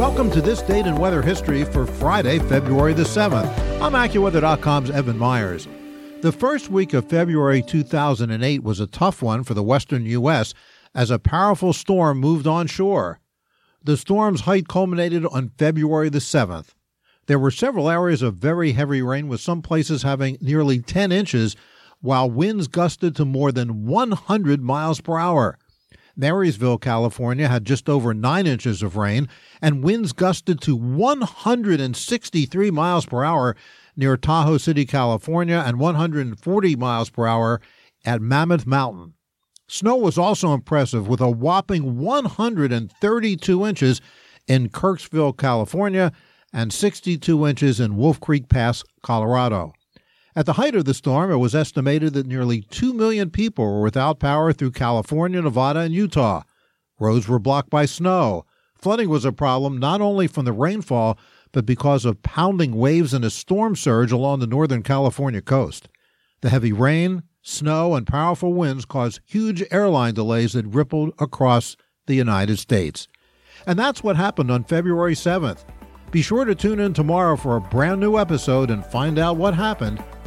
Welcome to this date in weather history for Friday, February the 7th. I'm AccuWeather.com's Evan Myers. The first week of February 2008 was a tough one for the western U.S. as a powerful storm moved onshore. The storm's height culminated on February the 7th. There were several areas of very heavy rain, with some places having nearly 10 inches, while winds gusted to more than 100 miles per hour. Marysville, California had just over 9 inches of rain, and winds gusted to 163 miles per hour near Tahoe City, California, and 140 miles per hour at Mammoth Mountain. Snow was also impressive with a whopping 132 inches in Kirksville, California, and 62 inches in Wolf Creek Pass, Colorado. At the height of the storm, it was estimated that nearly 2 million people were without power through California, Nevada, and Utah. Roads were blocked by snow. Flooding was a problem not only from the rainfall, but because of pounding waves and a storm surge along the northern California coast. The heavy rain, snow, and powerful winds caused huge airline delays that rippled across the United States. And that's what happened on February 7th. Be sure to tune in tomorrow for a brand new episode and find out what happened